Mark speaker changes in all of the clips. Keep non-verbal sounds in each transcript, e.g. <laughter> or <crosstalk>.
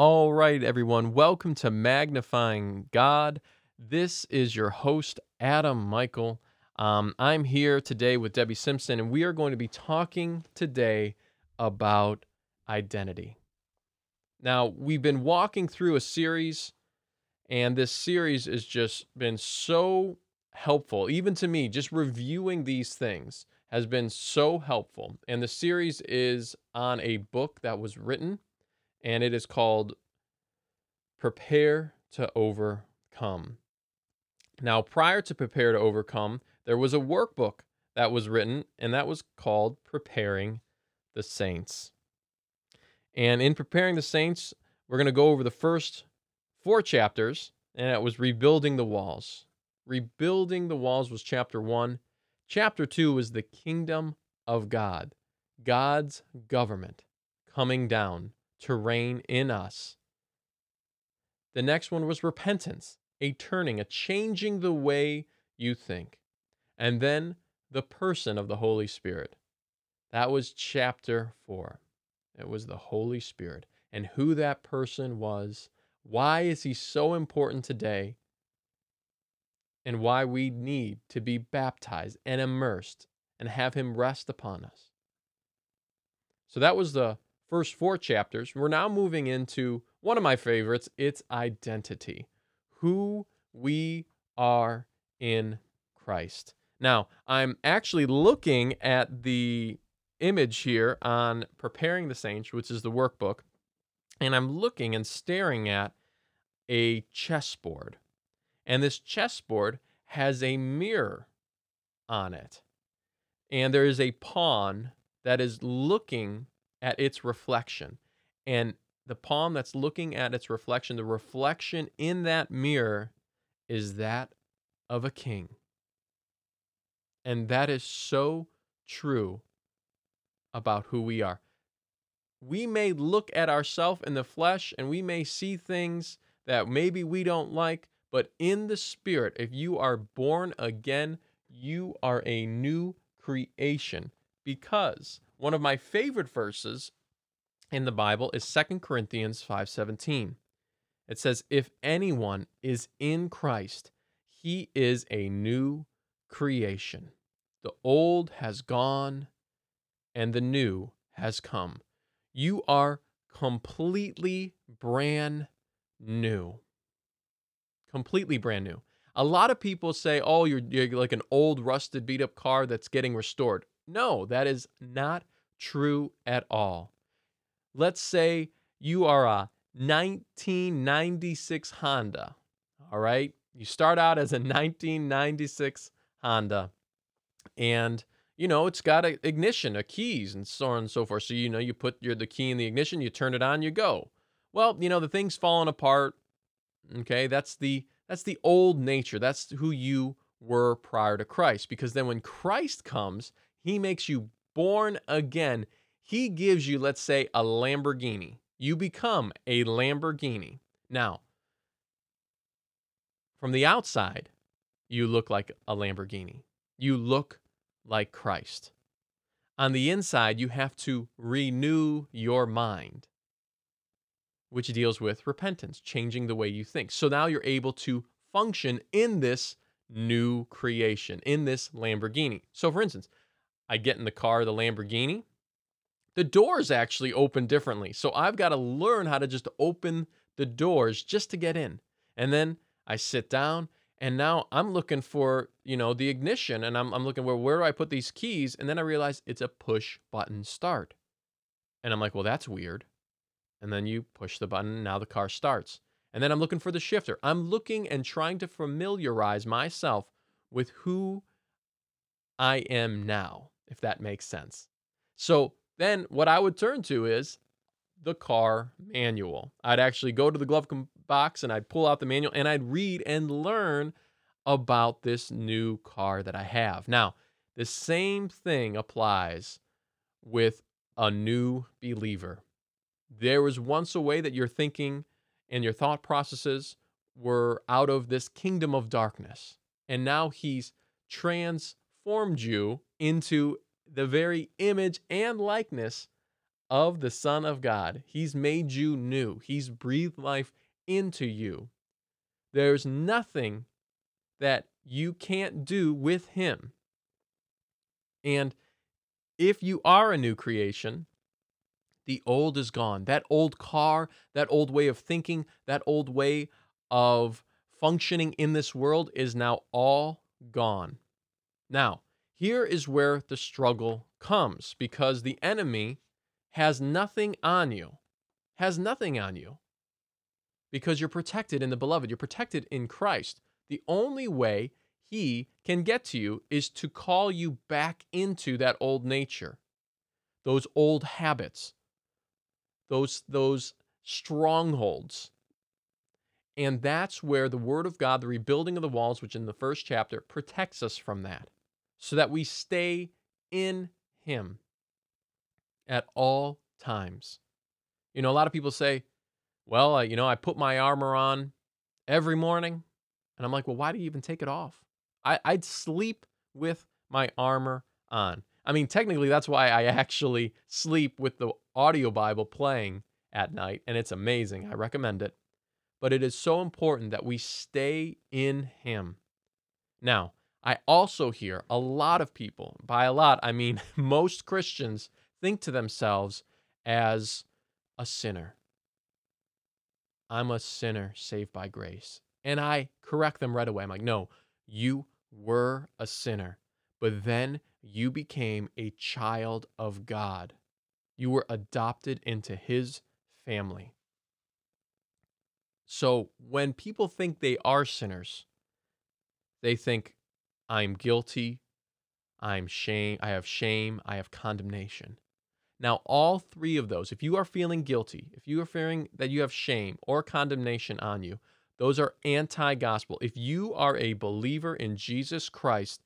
Speaker 1: All right, everyone, welcome to Magnifying God. This is your host, Adam Michael. Um, I'm here today with Debbie Simpson, and we are going to be talking today about identity. Now, we've been walking through a series, and this series has just been so helpful, even to me, just reviewing these things has been so helpful. And the series is on a book that was written and it is called Prepare to Overcome. Now, prior to Prepare to Overcome, there was a workbook that was written, and that was called Preparing the Saints. And in Preparing the Saints, we're going to go over the first four chapters, and it was Rebuilding the Walls. Rebuilding the Walls was chapter one. Chapter two was the Kingdom of God, God's government coming down to reign in us. The next one was repentance, a turning, a changing the way you think. And then the person of the Holy Spirit. That was chapter four. It was the Holy Spirit and who that person was. Why is he so important today? And why we need to be baptized and immersed and have him rest upon us. So that was the first four chapters, we're now moving into one of my favorites it's identity, who we are in Christ. Now, I'm actually looking at the image here on Preparing the Saints, which is the workbook, and I'm looking and staring at a chessboard. And this chessboard has a mirror on it. And there is a pawn that is looking at its reflection. And the pawn that's looking at its reflection, the reflection in that mirror is that of a king. And that is so true about who we are. We may look at ourselves in the flesh and we may see things that maybe we don't like, but in the spirit, if you are born again, you are a new creation because one of my favorite verses in the Bible is 2 Corinthians 5:17. It says if anyone is in Christ, he is a new creation. The old has gone and the new has come. You are completely brand new. Completely brand new. A lot of people say, "Oh, you're, you're like an old rusted beat up car that's getting restored." No, that is not true at all. Let's say you are a 1996 Honda. All right. You start out as a 1996 Honda and you know it's got an ignition, a keys, and so on and so forth. So you know you put your the key in the ignition, you turn it on, you go. Well, you know the thing's falling apart. Okay, that's the that's the old nature. That's who you were prior to Christ. Because then when Christ comes, he makes you born again. He gives you, let's say, a Lamborghini. You become a Lamborghini. Now, from the outside, you look like a Lamborghini. You look like Christ. On the inside, you have to renew your mind, which deals with repentance, changing the way you think. So now you're able to function in this new creation, in this Lamborghini. So, for instance, I get in the car, the Lamborghini, the doors actually open differently. So I've got to learn how to just open the doors just to get in. And then I sit down and now I'm looking for, you know, the ignition and I'm, I'm looking where, where do I put these keys? And then I realize it's a push button start. And I'm like, well, that's weird. And then you push the button and now the car starts. And then I'm looking for the shifter. I'm looking and trying to familiarize myself with who I am now if that makes sense. So then what I would turn to is the car manual. I'd actually go to the glove box and I'd pull out the manual and I'd read and learn about this new car that I have. Now, the same thing applies with a new believer. There was once a way that your thinking and your thought processes were out of this kingdom of darkness. And now he's transformed you into the very image and likeness of the Son of God. He's made you new, He's breathed life into you. There's nothing that you can't do with Him. And if you are a new creation, the old is gone. That old car, that old way of thinking, that old way of functioning in this world is now all gone. Now, here is where the struggle comes because the enemy has nothing on you, has nothing on you because you're protected in the beloved, you're protected in Christ. The only way he can get to you is to call you back into that old nature, those old habits, those, those strongholds. And that's where the Word of God, the rebuilding of the walls, which in the first chapter protects us from that, so that we stay in Him at all times. You know, a lot of people say, well, uh, you know, I put my armor on every morning. And I'm like, well, why do you even take it off? I, I'd sleep with my armor on. I mean, technically, that's why I actually sleep with the audio Bible playing at night, and it's amazing. I recommend it. But it is so important that we stay in Him. Now, I also hear a lot of people, by a lot, I mean <laughs> most Christians, think to themselves as a sinner. I'm a sinner saved by grace. And I correct them right away. I'm like, no, you were a sinner, but then you became a child of God. You were adopted into his family. So when people think they are sinners, they think, I'm guilty, I'm shame, I have shame, I have condemnation. Now, all three of those, if you are feeling guilty, if you are fearing that you have shame or condemnation on you, those are anti gospel. If you are a believer in Jesus Christ,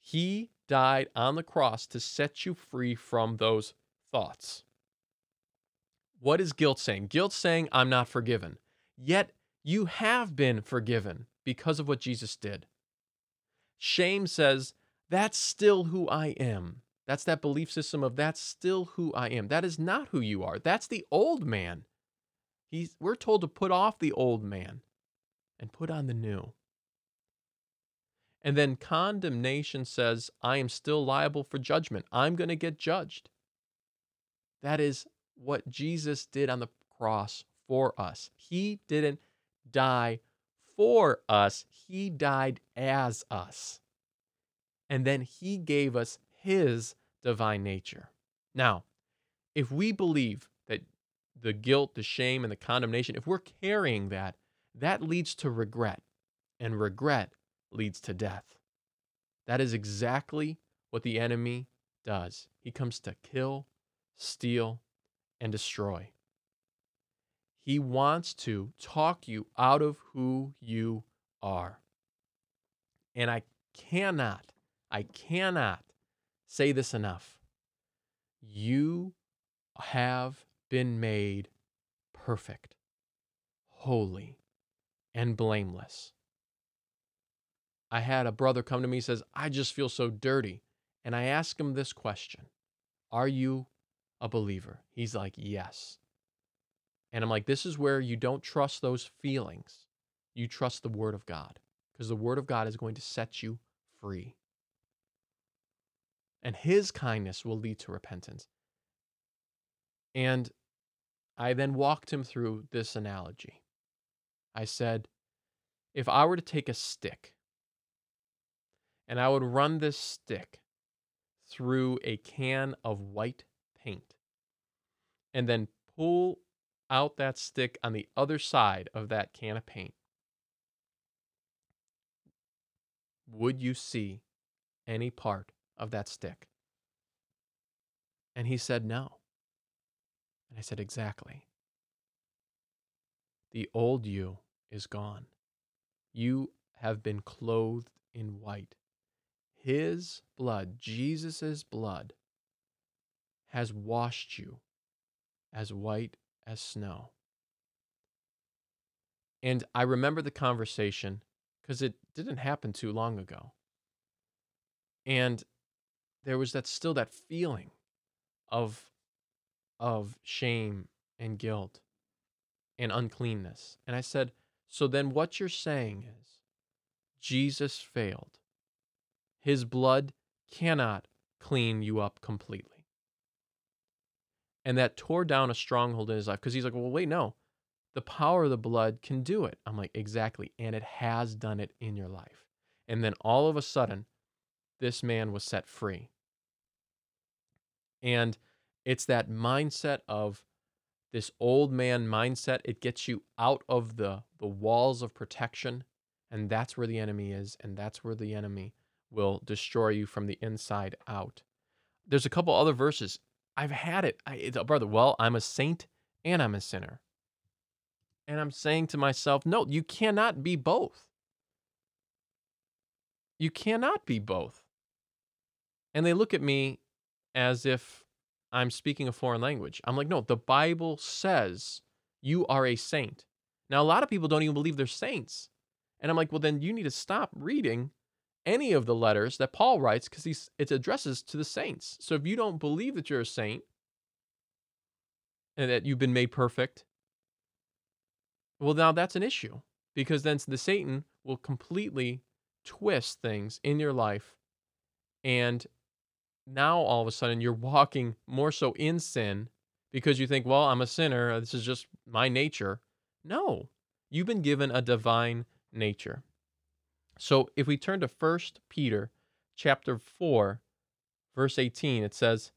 Speaker 1: He died on the cross to set you free from those thoughts. What is guilt saying? Guilt saying, I'm not forgiven. Yet you have been forgiven because of what Jesus did. Shame says, that's still who I am. That's that belief system of that's still who I am. That is not who you are. That's the old man. He's, we're told to put off the old man and put on the new. And then condemnation says, I am still liable for judgment. I'm going to get judged. That is what Jesus did on the cross for us. He didn't die for us, He died as us. And then He gave us His divine nature. Now, if we believe that the guilt, the shame, and the condemnation, if we're carrying that, that leads to regret, and regret leads to death. That is exactly what the enemy does. He comes to kill, steal, and destroy. He wants to talk you out of who you are. And I cannot, I cannot say this enough. You have been made perfect, holy, and blameless. I had a brother come to me says, "I just feel so dirty." And I ask him this question, "Are you a believer?" He's like, "Yes." And I'm like, "This is where you don't trust those feelings. You trust the word of God, because the word of God is going to set you free." And his kindness will lead to repentance. And I then walked him through this analogy. I said, if I were to take a stick and I would run this stick through a can of white paint and then pull out that stick on the other side of that can of paint, would you see any part of that stick? And he said, No. And I said, Exactly. The old you is gone. You have been clothed in white. His blood, Jesus' blood, has washed you as white as snow. And I remember the conversation because it didn't happen too long ago. And there was that still that feeling of of shame and guilt and uncleanness. And I said, So then what you're saying is Jesus failed. His blood cannot clean you up completely. And that tore down a stronghold in his life because he's like, Well, wait, no. The power of the blood can do it. I'm like, Exactly. And it has done it in your life. And then all of a sudden, this man was set free. And it's that mindset of this old man mindset. It gets you out of the, the walls of protection. And that's where the enemy is. And that's where the enemy will destroy you from the inside out. There's a couple other verses. I've had it. I, oh, brother, well, I'm a saint and I'm a sinner. And I'm saying to myself, no, you cannot be both. You cannot be both. And they look at me as if I'm speaking a foreign language. I'm like, no, the Bible says you are a saint. Now, a lot of people don't even believe they're saints. And I'm like, well, then you need to stop reading any of the letters that Paul writes because it addresses to the saints. So if you don't believe that you're a saint and that you've been made perfect, well, now that's an issue because then the Satan will completely twist things in your life and now all of a sudden you're walking more so in sin because you think, well, I'm a sinner. This is just my nature. No, you've been given a divine nature. So if we turn to 1 Peter chapter 4, verse 18, it says,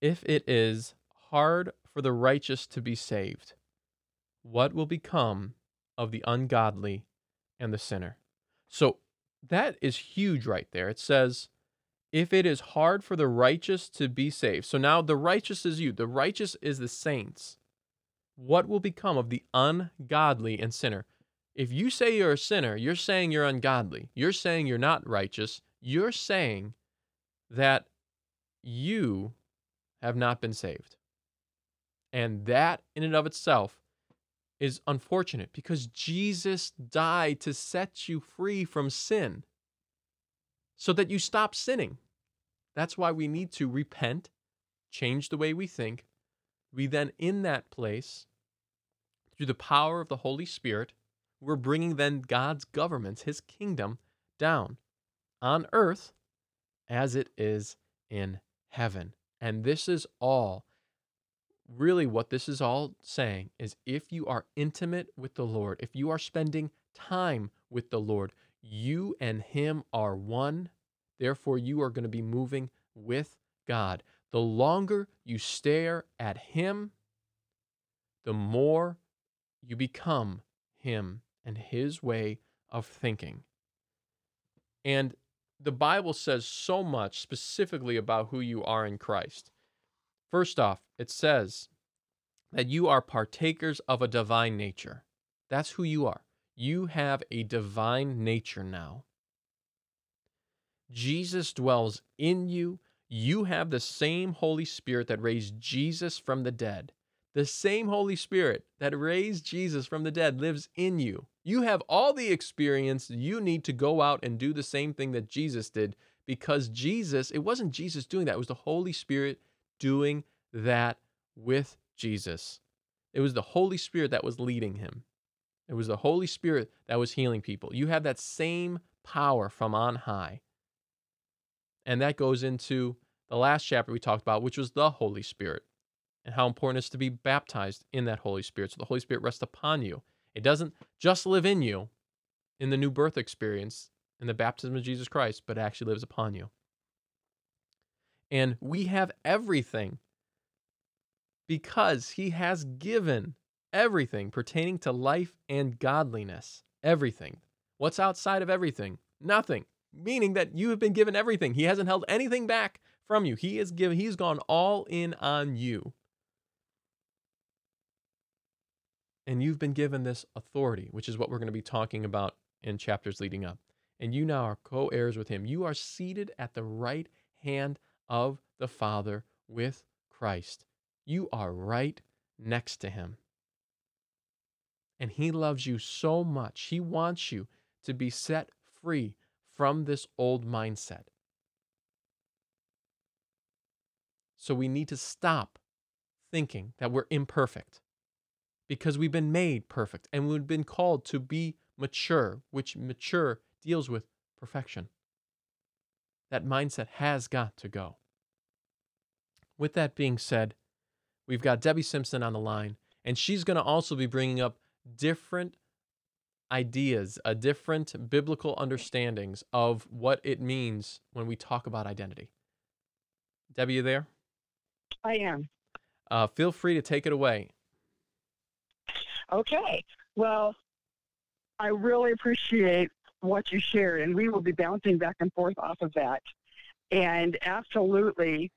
Speaker 1: If it is hard for the righteous to be saved, what will become of the ungodly and the sinner? So that is huge right there. It says, if it is hard for the righteous to be saved. So now the righteous is you, the righteous is the saints. What will become of the ungodly and sinner? If you say you're a sinner, you're saying you're ungodly. You're saying you're not righteous. You're saying that you have not been saved. And that, in and of itself, is unfortunate because Jesus died to set you free from sin so that you stop sinning. That's why we need to repent, change the way we think. We then, in that place, through the power of the Holy Spirit, we're bringing then God's governments, His kingdom, down on earth as it is in heaven. And this is all, really, what this is all saying is if you are intimate with the Lord, if you are spending time with the Lord, you and Him are one Therefore, you are going to be moving with God. The longer you stare at Him, the more you become Him and His way of thinking. And the Bible says so much specifically about who you are in Christ. First off, it says that you are partakers of a divine nature. That's who you are. You have a divine nature now. Jesus dwells in you. You have the same Holy Spirit that raised Jesus from the dead. The same Holy Spirit that raised Jesus from the dead lives in you. You have all the experience you need to go out and do the same thing that Jesus did because Jesus, it wasn't Jesus doing that, it was the Holy Spirit doing that with Jesus. It was the Holy Spirit that was leading him. It was the Holy Spirit that was healing people. You have that same power from on high. And that goes into the last chapter we talked about, which was the Holy Spirit and how important it is to be baptized in that Holy Spirit. So the Holy Spirit rests upon you. It doesn't just live in you in the new birth experience, in the baptism of Jesus Christ, but it actually lives upon you. And we have everything because he has given everything pertaining to life and godliness. Everything. What's outside of everything? Nothing meaning that you have been given everything. He hasn't held anything back from you. He has given he's gone all in on you. And you've been given this authority, which is what we're going to be talking about in chapters leading up. And you now are co-heirs with him. You are seated at the right hand of the Father with Christ. You are right next to him. And he loves you so much. He wants you to be set free from this old mindset. So we need to stop thinking that we're imperfect because we've been made perfect and we've been called to be mature, which mature deals with perfection. That mindset has got to go. With that being said, we've got Debbie Simpson on the line, and she's going to also be bringing up different ideas, a different biblical understandings of what it means when we talk about identity. Debbie, you there?
Speaker 2: I am.
Speaker 1: Uh, feel free to take it away.
Speaker 2: Okay. Well, I really appreciate what you shared, and we will be bouncing back and forth off of that. And absolutely,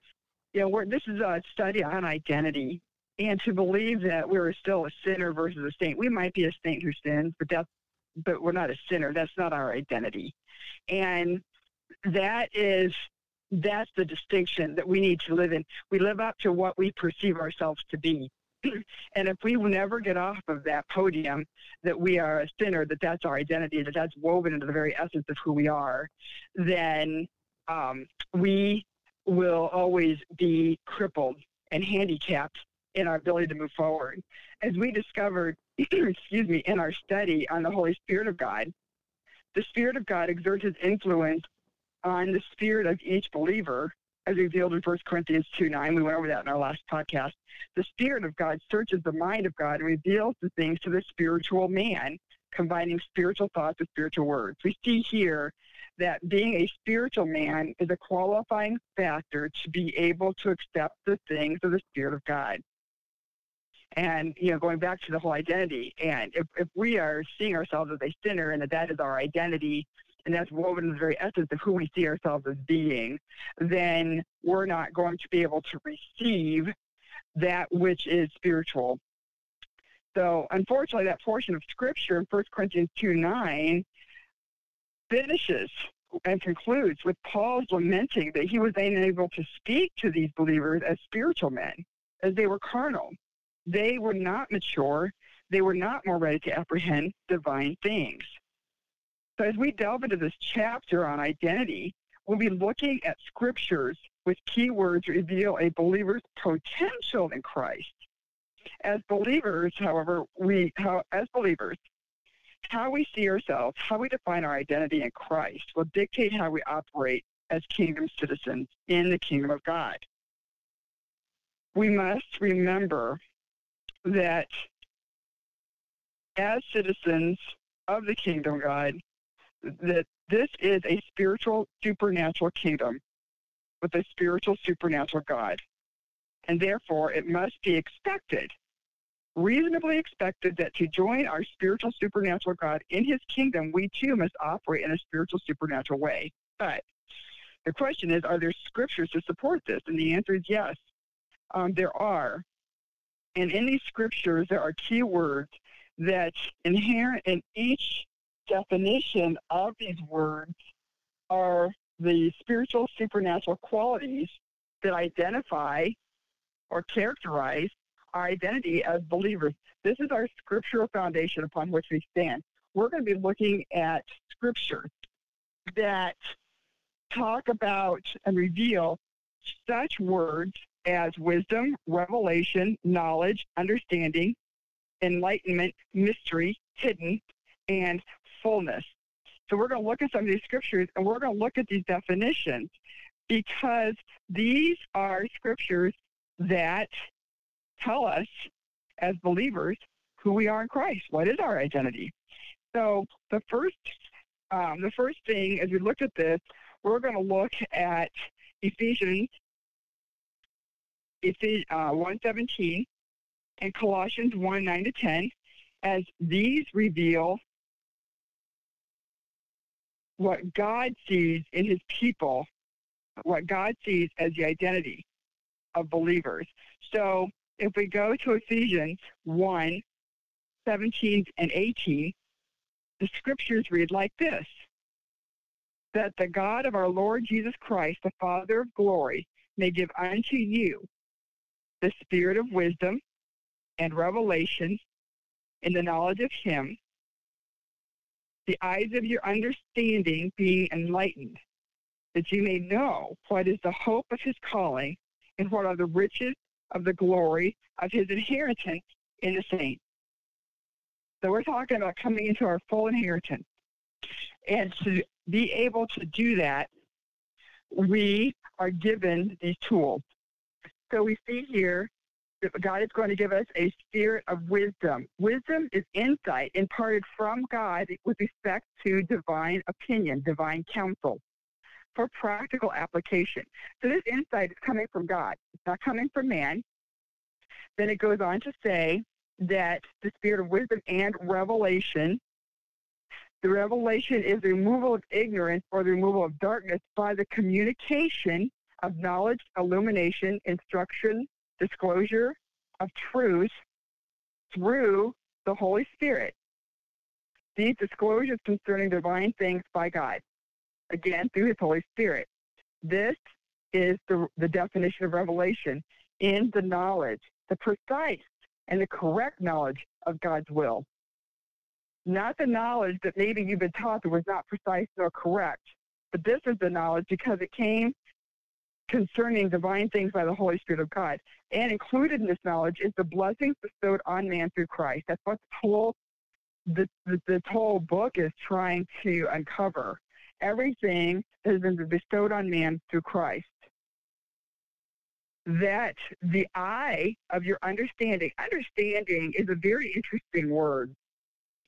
Speaker 2: you know, this is a study on identity, and to believe that we're still a sinner versus a saint. We might be a saint who sins, but that's but we're not a sinner. That's not our identity, and that is that's the distinction that we need to live in. We live up to what we perceive ourselves to be. <laughs> and if we never get off of that podium that we are a sinner, that that's our identity, that that's woven into the very essence of who we are, then um, we will always be crippled and handicapped in our ability to move forward. As we discovered, <clears throat> excuse me, in our study on the Holy Spirit of God, the Spirit of God exerts its influence on the spirit of each believer, as revealed in 1 Corinthians 2 9. We went over that in our last podcast. The Spirit of God searches the mind of God and reveals the things to the spiritual man, combining spiritual thoughts with spiritual words. We see here that being a spiritual man is a qualifying factor to be able to accept the things of the Spirit of God. And, you know, going back to the whole identity, and if, if we are seeing ourselves as a sinner and that that is our identity, and that's woven in the very essence of who we see ourselves as being, then we're not going to be able to receive that which is spiritual. So, unfortunately, that portion of Scripture in 1 Corinthians 2 9 finishes and concludes with Paul's lamenting that he was unable to speak to these believers as spiritual men, as they were carnal. They were not mature, they were not more ready to apprehend divine things. So, as we delve into this chapter on identity, we'll be looking at scriptures with keywords reveal a believer's potential in Christ. As believers, however, we how, as believers, how we see ourselves, how we define our identity in Christ will dictate how we operate as kingdom citizens in the kingdom of God. We must remember that as citizens of the kingdom of God, that this is a spiritual supernatural kingdom with a spiritual supernatural God. And therefore, it must be expected, reasonably expected, that to join our spiritual supernatural God in his kingdom, we too must operate in a spiritual supernatural way. But the question is, are there scriptures to support this? And the answer is yes, um, there are. And in these scriptures, there are key words that inherent in each definition of these words are the spiritual supernatural qualities that identify or characterize our identity as believers. This is our scriptural foundation upon which we stand. We're going to be looking at scriptures that talk about and reveal such words as wisdom, revelation, knowledge, understanding, enlightenment, mystery, hidden, and fullness. So we're going to look at some of these scriptures and we're going to look at these definitions because these are scriptures that tell us as believers who we are in Christ. What is our identity? So the first, um, the first thing as we look at this, we're going to look at Ephesians, Ephesians uh, 1.17 and Colossians 1, 9 to 10, as these reveal what God sees in his people, what God sees as the identity of believers. So if we go to Ephesians 1 17 and 18, the scriptures read like this that the God of our Lord Jesus Christ, the Father of glory, may give unto you the spirit of wisdom and revelation in the knowledge of him the eyes of your understanding being enlightened, that you may know what is the hope of his calling, and what are the riches of the glory of his inheritance in the saints. So we're talking about coming into our full inheritance. And to be able to do that, we are given these tools. So we see here God is going to give us a spirit of wisdom. Wisdom is insight imparted from God with respect to divine opinion, divine counsel for practical application. So this insight is coming from God. It's not coming from man. Then it goes on to say that the spirit of wisdom and revelation the revelation is the removal of ignorance or the removal of darkness by the communication of knowledge, illumination, instruction, disclosure of truth through the Holy Spirit. These disclosures concerning divine things by God, again, through His Holy Spirit. This is the, the definition of revelation in the knowledge, the precise and the correct knowledge of God's will. Not the knowledge that maybe you've been taught that was not precise nor correct, but this is the knowledge because it came concerning divine things by the Holy Spirit of God. And included in this knowledge is the blessings bestowed on man through Christ. That's what the whole, the, the, this whole book is trying to uncover. Everything that has been bestowed on man through Christ. That the eye of your understanding, understanding is a very interesting word.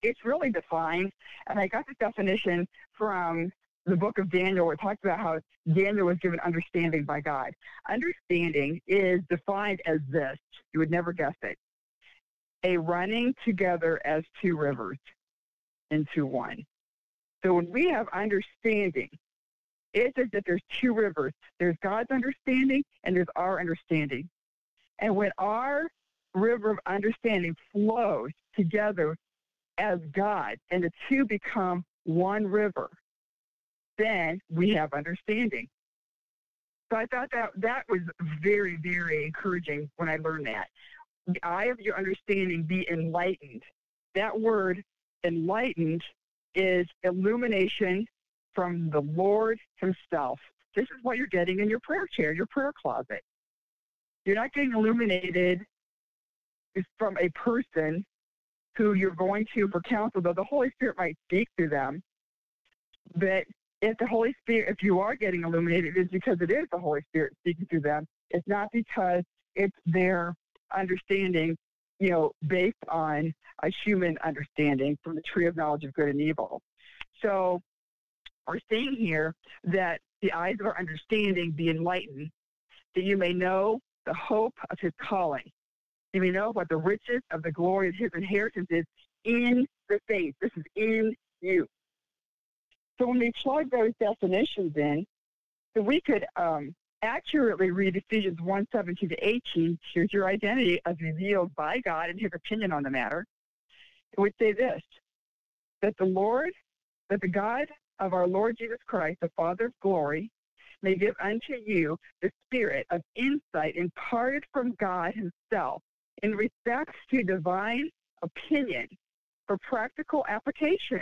Speaker 2: It's really defined, and I got this definition from the book of Daniel, it talks about how Daniel was given understanding by God. Understanding is defined as this. You would never guess it. A running together as two rivers into one. So when we have understanding, it's as if there's two rivers. There's God's understanding and there's our understanding. And when our river of understanding flows together as God and the two become one river, then we have understanding. So I thought that that was very, very encouraging when I learned that. The eye of your understanding be enlightened. That word enlightened is illumination from the Lord Himself. This is what you're getting in your prayer chair, your prayer closet. You're not getting illuminated from a person who you're going to for counsel, though the Holy Spirit might speak through them. But if the Holy Spirit, if you are getting illuminated, it's because it is the Holy Spirit speaking through them. It's not because it's their understanding, you know, based on a human understanding from the tree of knowledge of good and evil. So we're seeing here that the eyes of our understanding be enlightened, that you may know the hope of his calling. You may know what the riches of the glory of his inheritance is in the faith. This is in you. So when we plug those definitions in, so we could um, accurately read Ephesians 1 17 to 18. Here's your identity as revealed by God and his opinion on the matter. It would say this that the Lord, that the God of our Lord Jesus Christ, the Father of glory, may give unto you the spirit of insight imparted from God Himself in respect to divine opinion for practical application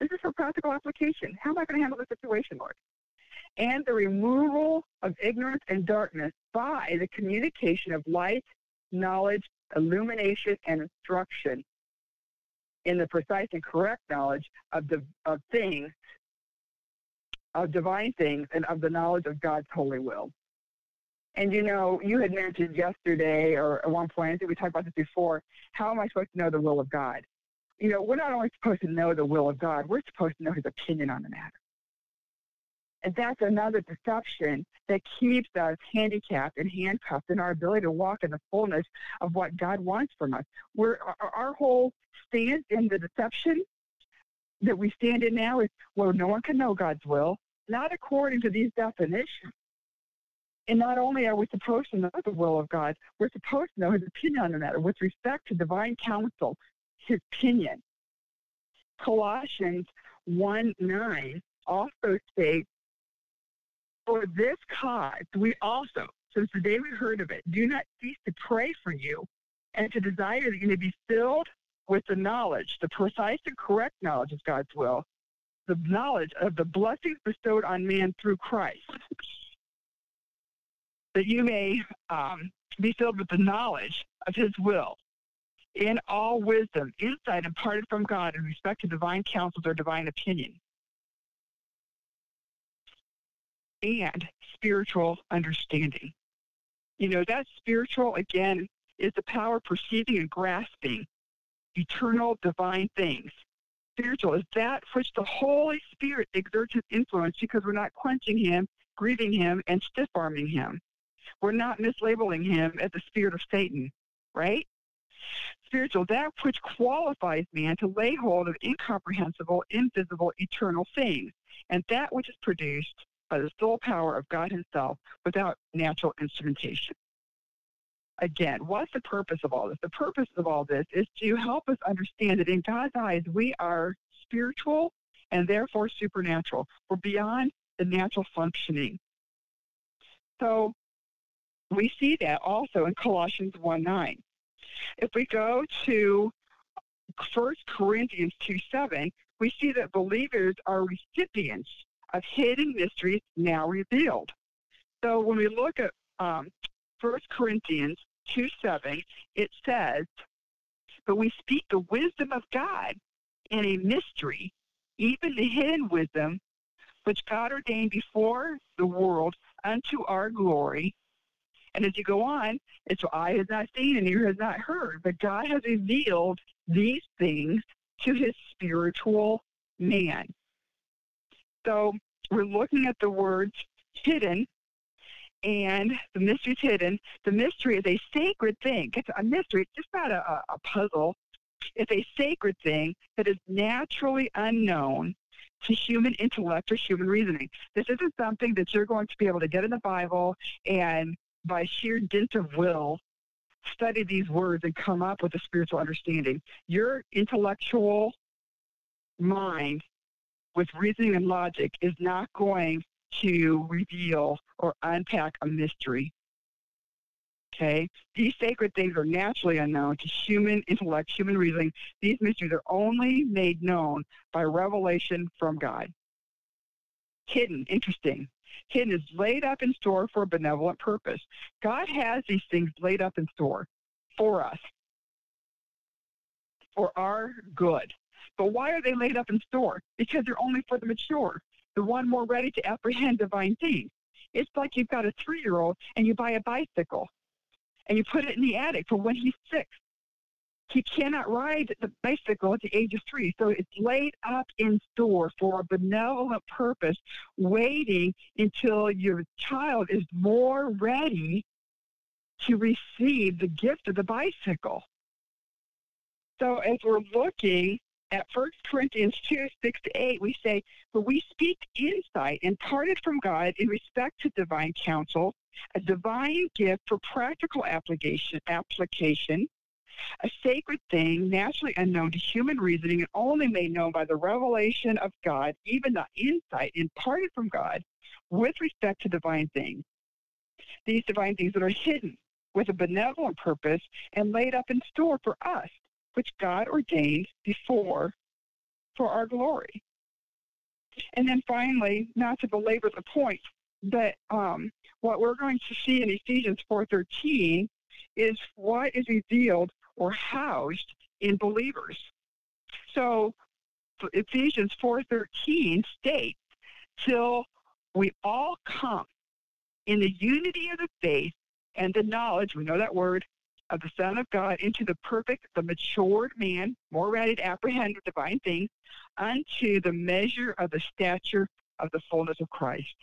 Speaker 2: this is for practical application. How am I going to handle the situation, Lord? And the removal of ignorance and darkness by the communication of light, knowledge, illumination, and instruction in the precise and correct knowledge of, the, of things, of divine things, and of the knowledge of God's holy will. And you know, you had mentioned yesterday, or at one point, I think we talked about this before, how am I supposed to know the will of God? You know, we're not only supposed to know the will of God, we're supposed to know his opinion on the matter. And that's another deception that keeps us handicapped and handcuffed in our ability to walk in the fullness of what God wants from us. We're, our, whole stance in the deception that we stand in now is, well, no one can know God's will, not according to these definitions. And not only are we supposed to know the will of God, we're supposed to know his opinion on the matter with respect to divine counsel, his opinion. Colossians 1 9 also states, For this cause we also, since the day we heard of it, do not cease to pray for you and to desire that you may be filled with the knowledge, the precise and correct knowledge of God's will, the knowledge of the blessings bestowed on man through Christ. that you may um, be filled with the knowledge of his will in all wisdom, insight imparted from God in respect to divine counsels or divine opinion, and spiritual understanding. You know, that spiritual, again, is the power of perceiving and grasping eternal divine things. Spiritual is that which the Holy Spirit exerts his influence because we're not quenching him, grieving him, and stiff arming him. We're not mislabeling him as the spirit of Satan, right? Spiritual, that which qualifies man to lay hold of incomprehensible, invisible, eternal things, and that which is produced by the sole power of God Himself without natural instrumentation. Again, what's the purpose of all this? The purpose of all this is to help us understand that in God's eyes, we are spiritual and therefore supernatural. We're beyond the natural functioning. So we see that also in Colossians 1 9. If we go to 1 Corinthians 2 7, we see that believers are recipients of hidden mysteries now revealed. So when we look at um, 1 Corinthians 2 7, it says, But we speak the wisdom of God in a mystery, even the hidden wisdom, which God ordained before the world unto our glory. And as you go on, it's eye has not seen and ear has not heard, but God has revealed these things to his spiritual man. So we're looking at the words hidden and the mystery's hidden. The mystery is a sacred thing. It's a mystery. It's just not a, a puzzle. It's a sacred thing that is naturally unknown to human intellect or human reasoning. This isn't something that you're going to be able to get in the Bible and by sheer dint of will study these words and come up with a spiritual understanding. Your intellectual mind with reasoning and logic is not going to reveal or unpack a mystery. Okay? These sacred things are naturally unknown to human intellect, human reasoning. These mysteries are only made known by revelation from God. Hidden, interesting. Hidden is laid up in store for a benevolent purpose. God has these things laid up in store for us, for our good. But why are they laid up in store? Because they're only for the mature, the one more ready to apprehend divine things. It's like you've got a three year old and you buy a bicycle and you put it in the attic for when he's six. He cannot ride the bicycle at the age of three. So it's laid up in store for a benevolent purpose, waiting until your child is more ready to receive the gift of the bicycle. So as we're looking at 1 Corinthians 2, 6 to 8, we say, But we speak insight imparted from God in respect to divine counsel, a divine gift for practical application, application, a sacred thing naturally unknown to human reasoning and only made known by the revelation of God, even the insight imparted from God with respect to divine things. These divine things that are hidden with a benevolent purpose and laid up in store for us which God ordained before for our glory. And then finally, not to belabor the point, but um, what we're going to see in Ephesians 4.13 is what is revealed or housed in believers. So Ephesians 4.13 states, till we all come in the unity of the faith and the knowledge, we know that word, of the Son of God into the perfect, the matured man, more ready to apprehend the divine things, unto the measure of the stature of the fullness of Christ.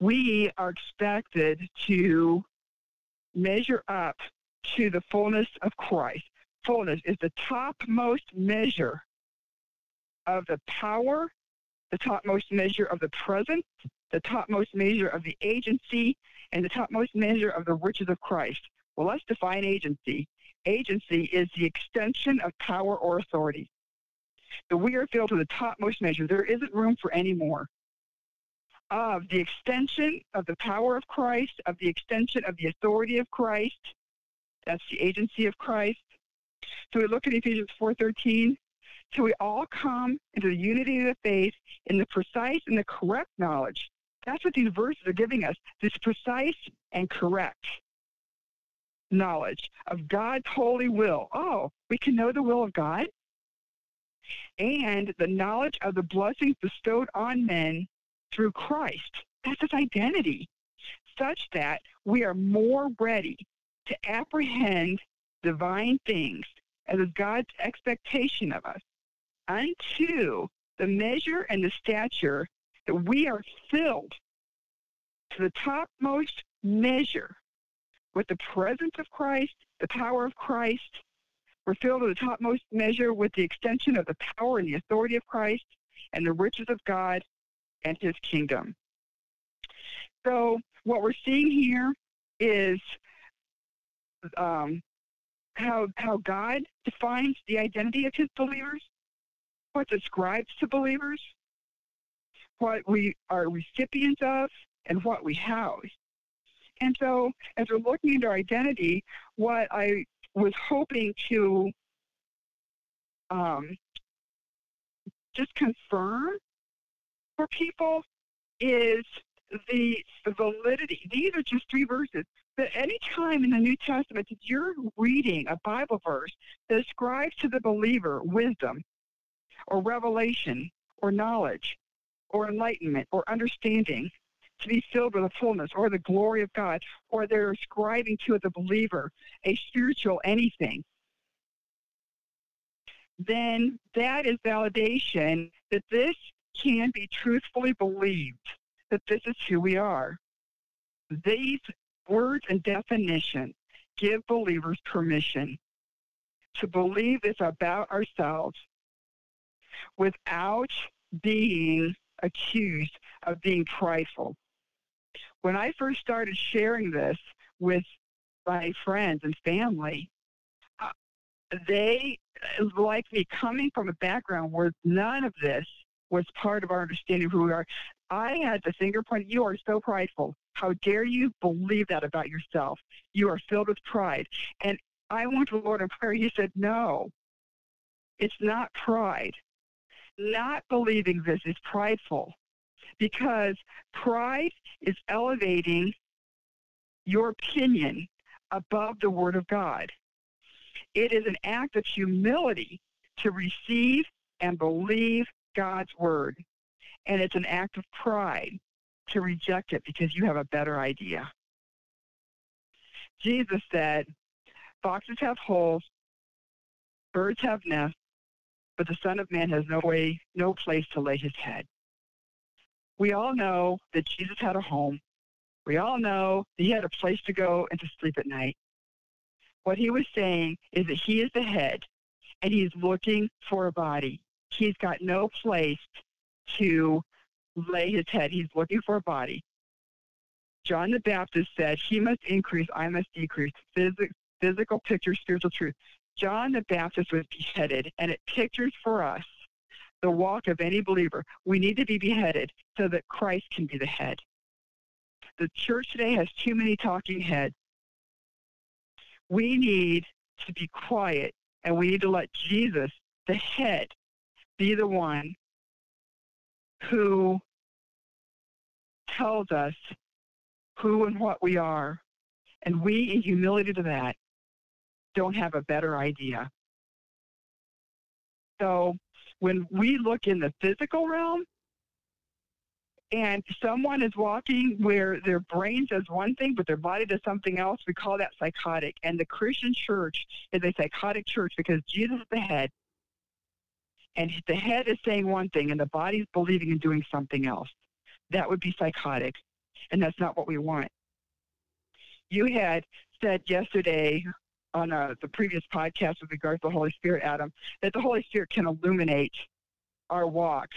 Speaker 2: We are expected to measure up to the fullness of Christ. Fullness is the topmost measure of the power, the topmost measure of the presence, the topmost measure of the agency, and the topmost measure of the riches of Christ. Well, let's define agency. Agency is the extension of power or authority. So we are filled to the topmost measure. There isn't room for any more. Of the extension of the power of Christ, of the extension of the authority of Christ, that's the agency of Christ. So we look at Ephesians 4.13. So we all come into the unity of the faith in the precise and the correct knowledge That's what these verses are giving us this precise and correct knowledge of God's holy will. Oh, we can know the will of God and the knowledge of the blessings bestowed on men through Christ. That's his identity, such that we are more ready to apprehend divine things as is God's expectation of us unto the measure and the stature that we are filled to the topmost measure with the presence of Christ, the power of Christ. We're filled to the topmost measure with the extension of the power and the authority of Christ and the riches of God and his kingdom. So, what we're seeing here is um, how, how God defines the identity of his believers, what's ascribed to believers, what we are recipients of, and what we house. And so, as we're looking into identity, what I was hoping to um, just confirm for people is the validity. These are just three verses. But any time in the New Testament that you're reading a Bible verse that ascribes to the believer wisdom or revelation or knowledge or enlightenment or understanding, to be filled with the fullness or the glory of God, or they're ascribing to the believer a spiritual anything, then that is validation that this can be truthfully believed, that this is who we are. These words and definitions give believers permission to believe this about ourselves without being accused of being prideful. When I first started sharing this with my friends and family, uh, they, like me, coming from a background where none of this was part of our understanding of who we are, I had the finger point, you are so prideful. How dare you believe that about yourself? You are filled with pride. And I went to the Lord in prayer. He said, No, it's not pride. Not believing this is prideful because pride is elevating your opinion above the Word of God. It is an act of humility to receive and believe God's Word. And it's an act of pride to reject it because you have a better idea. Jesus said, Foxes have holes, birds have nests, but the Son of Man has no way, no place to lay his head. We all know that Jesus had a home. We all know that he had a place to go and to sleep at night. What he was saying is that he is the head and he's looking for a body. He's got no place to lay his head. He's looking for a body. John the Baptist said, He must increase, I must decrease. Physic- physical picture, spiritual truth. John the Baptist was beheaded, and it pictures for us the walk of any believer. We need to be beheaded so that Christ can be the head. The church today has too many talking heads. We need to be quiet and we need to let Jesus, the head, be the one who tells us who and what we are. And we, in humility to that, don't have a better idea. So when we look in the physical realm and someone is walking where their brain does one thing but their body does something else, we call that psychotic. And the Christian church is a psychotic church because Jesus is the head. And the head is saying one thing and the body is believing and doing something else. That would be psychotic. And that's not what we want. You had said yesterday on uh, the previous podcast with regards to the Holy Spirit, Adam, that the Holy Spirit can illuminate our walk.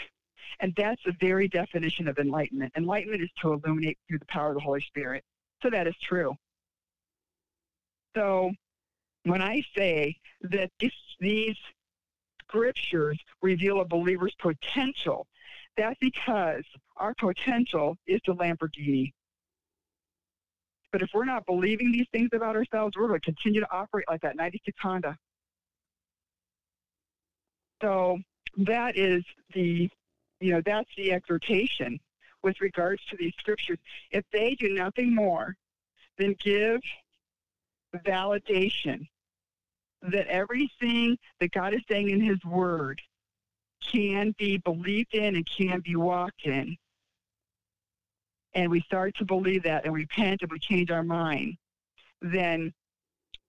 Speaker 2: And that's the very definition of enlightenment. Enlightenment is to illuminate through the power of the Holy Spirit. So that is true. So when I say that this, these scriptures reveal a believer's potential, that's because our potential is the Lamborghini. But if we're not believing these things about ourselves, we're going to continue to operate like that 96 Honda. So that is the, you know, that's the exhortation with regards to these scriptures, if they do nothing more than give validation that everything that God is saying in His Word can be believed in and can be walked in, and we start to believe that and repent and we change our mind, then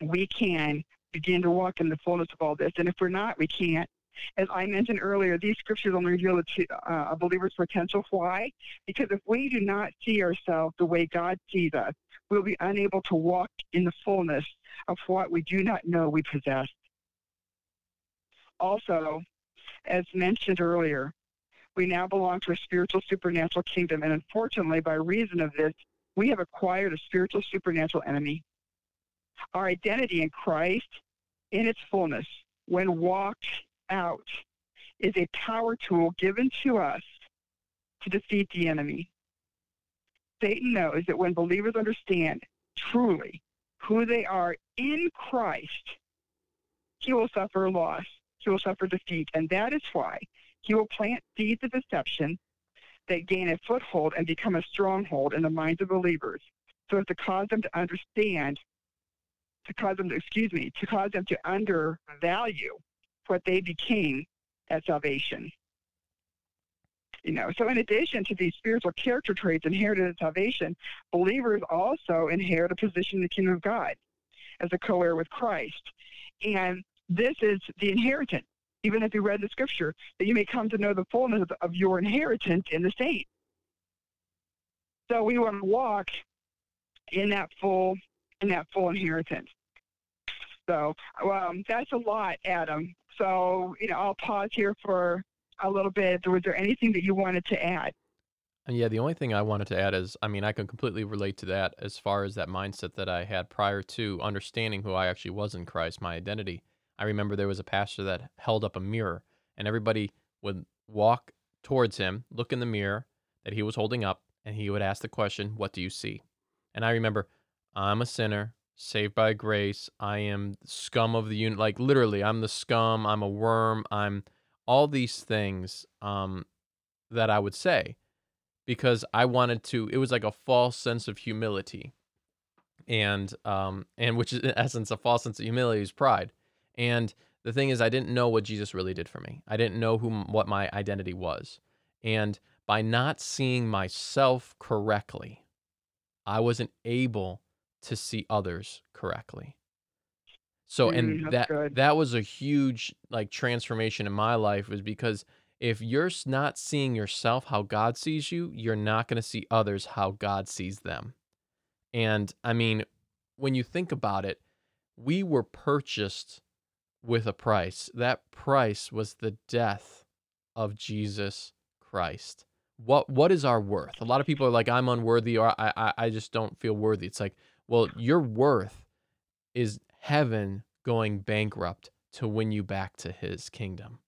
Speaker 2: we can begin to walk in the fullness of all this. And if we're not, we can't. As I mentioned earlier, these scriptures only reveal uh, a believer's potential. Why? Because if we do not see ourselves the way God sees us, we'll be unable to walk in the fullness of what we do not know we possess. Also, as mentioned earlier, we now belong to a spiritual supernatural kingdom, and unfortunately, by reason of this, we have acquired a spiritual supernatural enemy. Our identity in Christ, in its fullness, when walked out, is a power tool given to us to defeat the enemy. Satan knows that when believers understand truly who they are in Christ, he will suffer loss, he will suffer defeat, and that is why he will plant seeds of deception that gain a foothold and become a stronghold in the minds of believers, so as to cause them to understand, to cause them to, excuse me, to cause them to undervalue what they became at salvation. You know, so in addition to these spiritual character traits inherited in salvation, believers also inherit a position in the kingdom of God as a co-heir with Christ. And this is the inheritance, even if you read the scripture, that you may come to know the fullness of, of your inheritance in the saints. So we want to walk in that full in that full inheritance. So um, that's a lot, Adam. So you know, I'll pause here for a little bit. Was there anything that you wanted to add?
Speaker 1: And yeah, the only thing I wanted to add is, I mean, I can completely relate to that as far as that mindset that I had prior to understanding who I actually was in Christ, my identity. I remember there was a pastor that held up a mirror, and everybody would walk towards him, look in the mirror that he was holding up, and he would ask the question, What do you see? And I remember, I'm a sinner, saved by grace. I am scum of the unit. Like, literally, I'm the scum. I'm a worm. I'm all these things um, that I would say because I wanted to. It was like a false sense of humility, and um, and which is in essence a false sense of humility is pride. And the thing is, I didn't know what Jesus really did for me. I didn't know who what my identity was, and by not seeing myself correctly, I wasn't able to see others correctly. So
Speaker 2: Mm,
Speaker 1: and that
Speaker 2: good.
Speaker 1: that was a huge like transformation in my life was because if you're not seeing yourself how God sees you, you're not going to see others how God sees them. And I mean, when you think about it, we were purchased with a price. That price was the death of Jesus Christ. What what is our worth? A lot of people are like, I'm unworthy, or I I, I just don't feel worthy. It's like, well, your worth is heaven going bankrupt to win you back to his kingdom.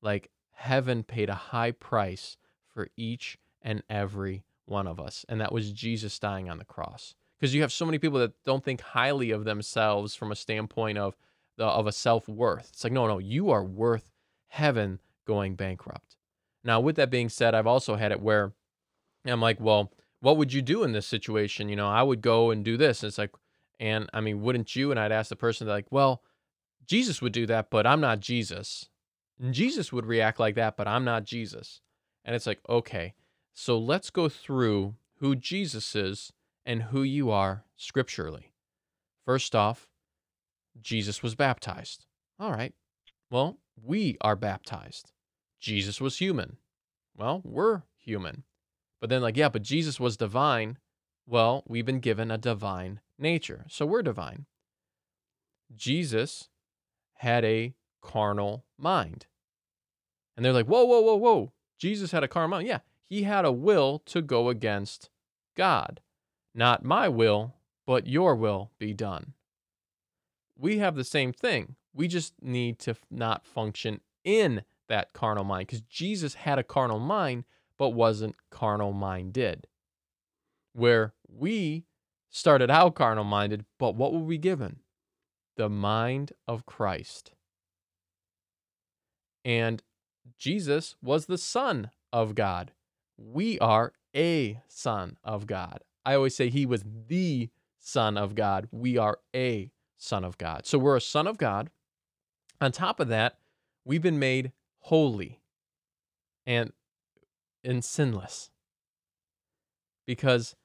Speaker 1: Like heaven paid a high price for each and every one of us, and that was Jesus dying on the cross. Because you have so many people that don't think highly of themselves from a standpoint of the of a self worth. It's like, no, no, you are worth heaven going bankrupt. Now, with that being said, I've also had it where I'm like, well, what would you do in this situation? You know, I would go and do this. And it's like, and I mean, wouldn't you? And I'd ask the person, like, well, Jesus would do that, but I'm not Jesus. And Jesus would react like that, but I'm not Jesus. And it's like, okay, so let's go through who Jesus is and who you are scripturally. First off, Jesus was baptized. All right. Well, we are baptized. Jesus was human. Well, we're human. But then, like, yeah, but Jesus was divine. Well, we've been given a divine nature. So we're divine. Jesus had a carnal mind. And they're like, whoa, whoa, whoa, whoa. Jesus had a carnal mind. Yeah, he had a will to go against God. Not my will, but your will be done. We have the same thing. We just need to not function in that carnal mind because Jesus had a carnal mind, but wasn't carnal minded. Where we started out carnal minded, but what were we given? The mind of Christ. And Jesus was the Son of God. we are a son of God. I always say he was the son of God. We are a son of God. So we're a son of God. On top of that, we've been made holy and and sinless because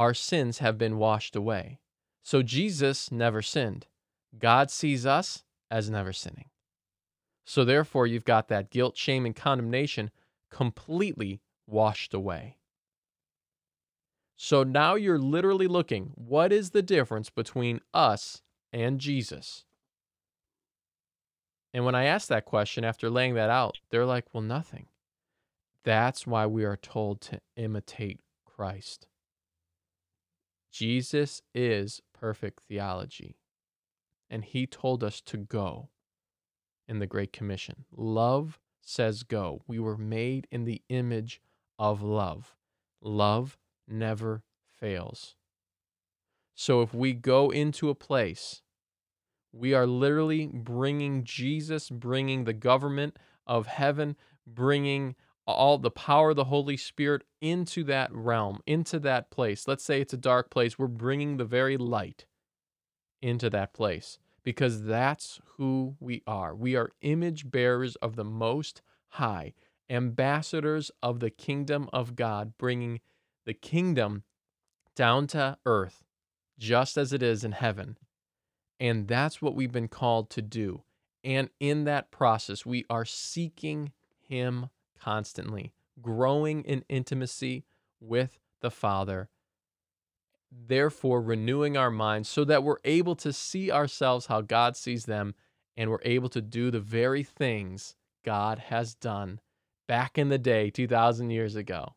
Speaker 1: our sins have been washed away. So Jesus never sinned. God sees us as never sinning. So therefore, you've got that guilt, shame, and condemnation completely washed away. So now you're literally looking what is the difference between us and Jesus? And when I asked that question after laying that out, they're like, well, nothing. That's why we are told to imitate Christ. Jesus is perfect theology, and he told us to go in the Great Commission. Love says go. We were made in the image of love. Love never fails. So if we go into a place, we are literally bringing Jesus, bringing the government of heaven, bringing all the power of the Holy Spirit into that realm, into that place. Let's say it's a dark place. We're bringing the very light into that place because that's who we are. We are image bearers of the Most High, ambassadors of the kingdom of God, bringing the kingdom down to earth just as it is in heaven. And that's what we've been called to do. And in that process, we are seeking Him constantly, growing in intimacy with the Father, therefore renewing our minds so that we're able to see ourselves how God sees them and we're able to do the very things God has done back in the day, 2,000 years ago.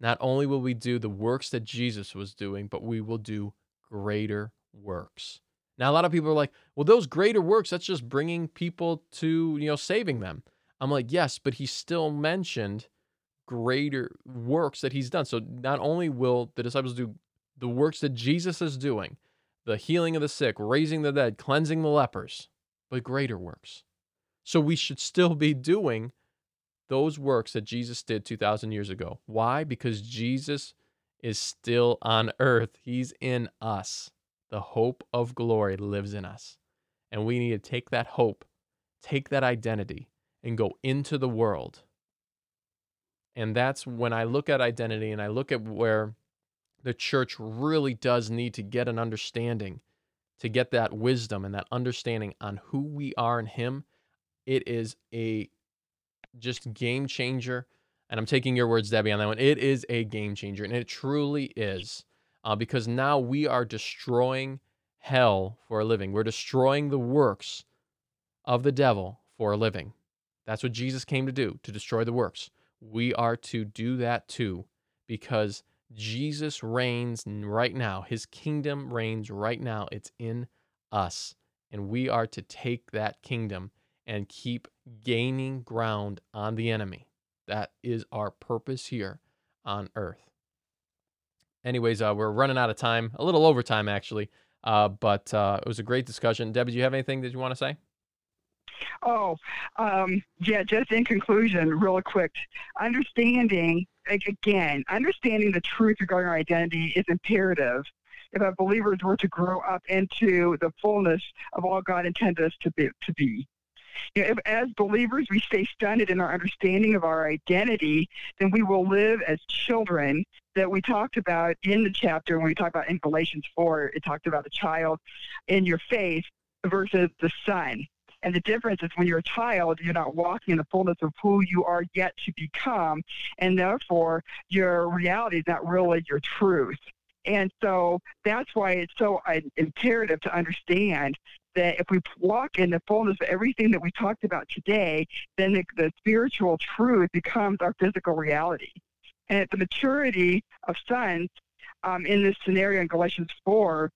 Speaker 1: Not only will we do the works that Jesus was doing, but we will do greater works. Now, a lot of people are like, well, those greater works, that's just bringing people to, you know, saving them. I'm like, yes, but he still mentioned greater works that he's done. So not only will the disciples do the works that Jesus is doing, the healing of the sick, raising the dead, cleansing the lepers, but greater works. So we should still be doing those works that Jesus did 2,000 years ago. Why? Because Jesus is still on earth, He's in us. The hope of glory lives in us. And we need to take that hope, take that identity, and go into the world. And that's when I look at identity and I look at where the church really does need to get an understanding, to get that wisdom and that understanding on who we are in Him. It is a just game changer. And I'm taking your words, Debbie, on that one. It is a game changer, and it truly is, uh, because now we are destroying hell for a living. We're destroying the works of the devil for a living. That's what Jesus came to do, to destroy the works. We are to do that too, because Jesus reigns right now. His kingdom reigns right now. It's in us. And we are to take that kingdom and keep gaining ground on the enemy. That is our purpose here on earth. Anyways, uh, we're running out of time, a little over time actually, uh, but uh, it was a great discussion. Debbie, do you have anything that you want to say?
Speaker 2: Oh, um, yeah, just in conclusion, real quick, understanding, again, understanding the truth regarding our identity is imperative if our believers were to grow up into the fullness of all God intended us to be. To be. You know, if as believers we stay stunted in our understanding of our identity, then we will live as children that we talked about in the chapter when we talked about in Galatians 4, it talked about the child in your faith versus the son. And the difference is when you're a child, you're not walking in the fullness of who you are yet to become. And therefore, your reality is not really your truth. And so that's why it's so uh, imperative to understand that if we walk in the fullness of everything that we talked about today, then the, the spiritual truth becomes our physical reality. And at the maturity of sons um, in this scenario in Galatians 4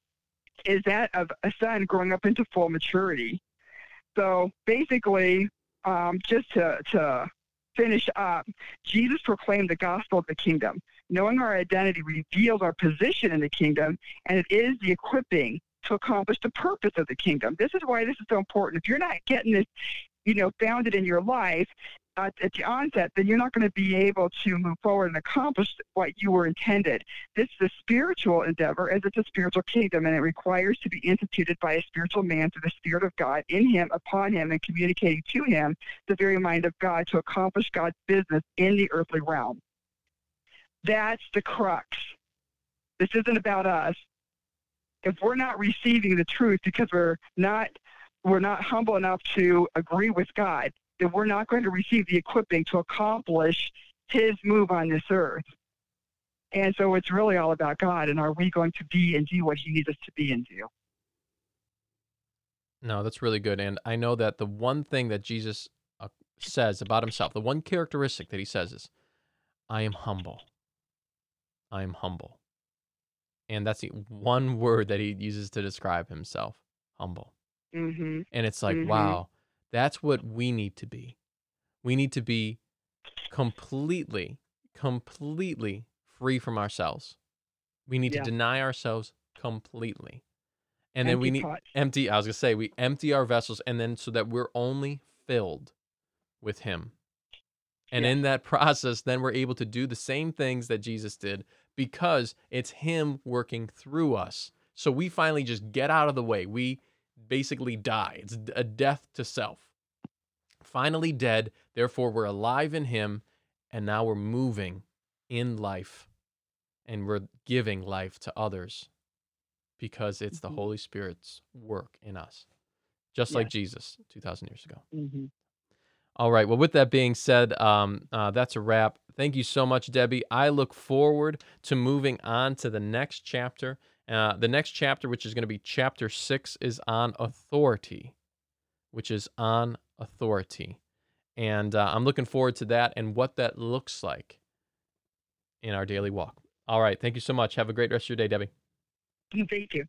Speaker 2: is that of a son growing up into full maturity. So basically, um, just to, to finish up, Jesus proclaimed the gospel of the kingdom. Knowing our identity reveals our position in the kingdom, and it is the equipping to accomplish the purpose of the kingdom. This is why this is so important. If you're not getting this, you know, founded in your life, at, at the onset, then you're not going to be able to move forward and accomplish what you were intended. This is a spiritual endeavor as it's a spiritual kingdom, and it requires to be instituted by a spiritual man through the Spirit of God in him, upon him, and communicating to him the very mind of God to accomplish God's business in the earthly realm. That's the crux. This isn't about us. If we're not receiving the truth because we're not we're not humble enough to agree with God, then we're not going to receive the equipping to accomplish his move on this earth. And so it's really all about God and are we going to be and do what he needs us to be and do?
Speaker 1: No, that's really good. And I know that the one thing that Jesus uh, says about himself, the one characteristic that he says is, I am humble. I am humble. And that's the one word that he uses to describe himself humble.
Speaker 2: Mm-hmm.
Speaker 1: And it's like,
Speaker 2: Mhm.
Speaker 1: wow, that's what we need to be. We need to be completely, completely free from ourselves. We need
Speaker 2: Yeah.
Speaker 1: to deny ourselves completely. And then we need
Speaker 2: pots.
Speaker 1: empty, I was going to say, we empty our vessels and then so that we're only filled with Him. And in that <laughs> process, then we're able to do the same things that Jesus did because it's Him working through us. So we finally just get out of the way. We basically die. It's a death to self. Finally dead, therefore we're alive in Him, and now we're moving in life and we're giving life to others because it's the
Speaker 2: Mhm.
Speaker 1: Holy Spirit's work in us, just like Jesus 2,000 years ago.
Speaker 2: Mm-hmm.
Speaker 1: All right. Well, with that being said, um, uh, that's a wrap. Thank you so much, Debbie. I look forward to moving on to the next chapter. Uh, the next chapter, which is going to be chapter six, is on authority, which is on authority. And uh, I'm looking forward to that and what that looks like in our daily walk. All right. Thank you so much. Have a great rest of your day, Debbie.
Speaker 2: Thank you.